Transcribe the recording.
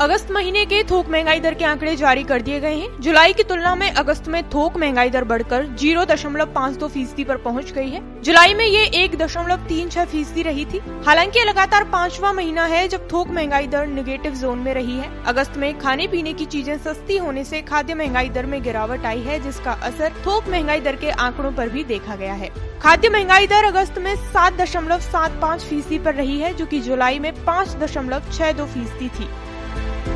अगस्त महीने के थोक महँगाई दर के आंकड़े जारी कर दिए गए हैं। जुलाई की तुलना में अगस्त में थोक महँगाई दर बढ़कर ज़ीरो दशमलव पाँच दो फ़ीसदी आरोप पहुँच गई है। जुलाई में ये एक दशमलव तीन छह फ़ीसदी रही थी। हालाँकि लगातार पांचवा महीना है जब थोक महँगाई दर निगेटिव जोन में रही है। अगस्त में खाने पीने की चीज़ें सस्ती होने से खाद्य महँगाई दर में गिरावट आई है, जिसका असर थोक महँगाई दर के आंकड़ों पर भी देखा गया है। खाद्य महँगाई दर अगस्त में सात दशमलव सात पाँच फ़ीसदी आरोप रही है, जो कि जुलाई में पाँच दशमलव छह दो फ़ीसदी थी। Bye.